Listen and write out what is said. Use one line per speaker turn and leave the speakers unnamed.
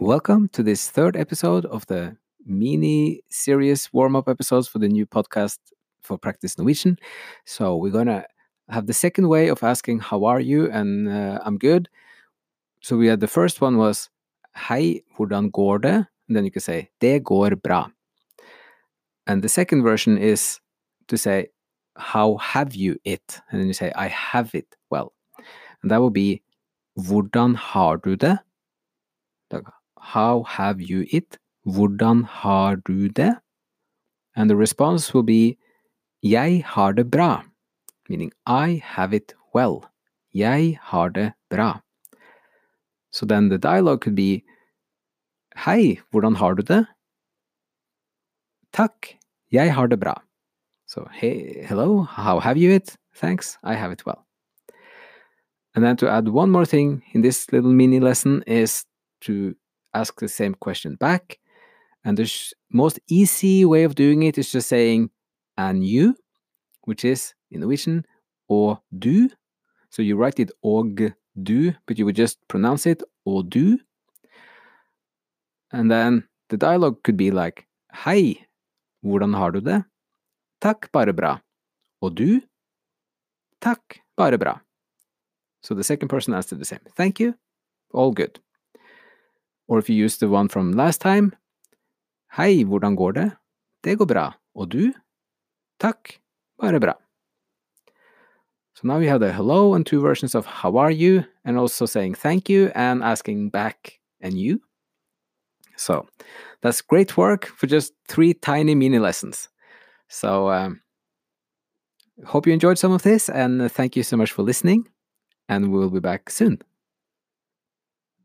Welcome to this third episode of the mini series warm up episodes for the new podcast for Practice Norwegian. So, we're going to have the second way of asking, How are you? And uh, I'm good. So, we had the first one was, Hei, hvordan går det? And then you can say, Det går bra. And the second version is to say, How have you it? And then you say, I have it well. And that will be, Hvordan har du det? How have you it? Hvordan har du det? And the response will be Jeg har det bra, meaning I have it well. Jeg har det bra. So then the dialogue could be Hei, hvordan har du det? Takk, jeg har det bra. So, hey, hello, how have you it? Thanks, I have it well. And then to add one more thing in this little mini lesson is to ask the same question back. And the most easy way of doing it is just saying and you, which is in Norwegian or du. So you write it og du, but you would just pronounce it or du. And then the dialogue could be like Hei, hvordan har du det? Takk, bare bra. Og du? Takk, bare bra. So the second person answered the same. Thank you. All good. Or if you use the one from last time. Hei, hvordan går det? Det går bra. Og du? Takk, bare bra. So now we have the hello and two versions of how are you, and also saying thank you and asking back and you. So that's great work for just three tiny mini lessons. So um, hope you enjoyed some of this, and thank you so much for listening. And we'll be back soon.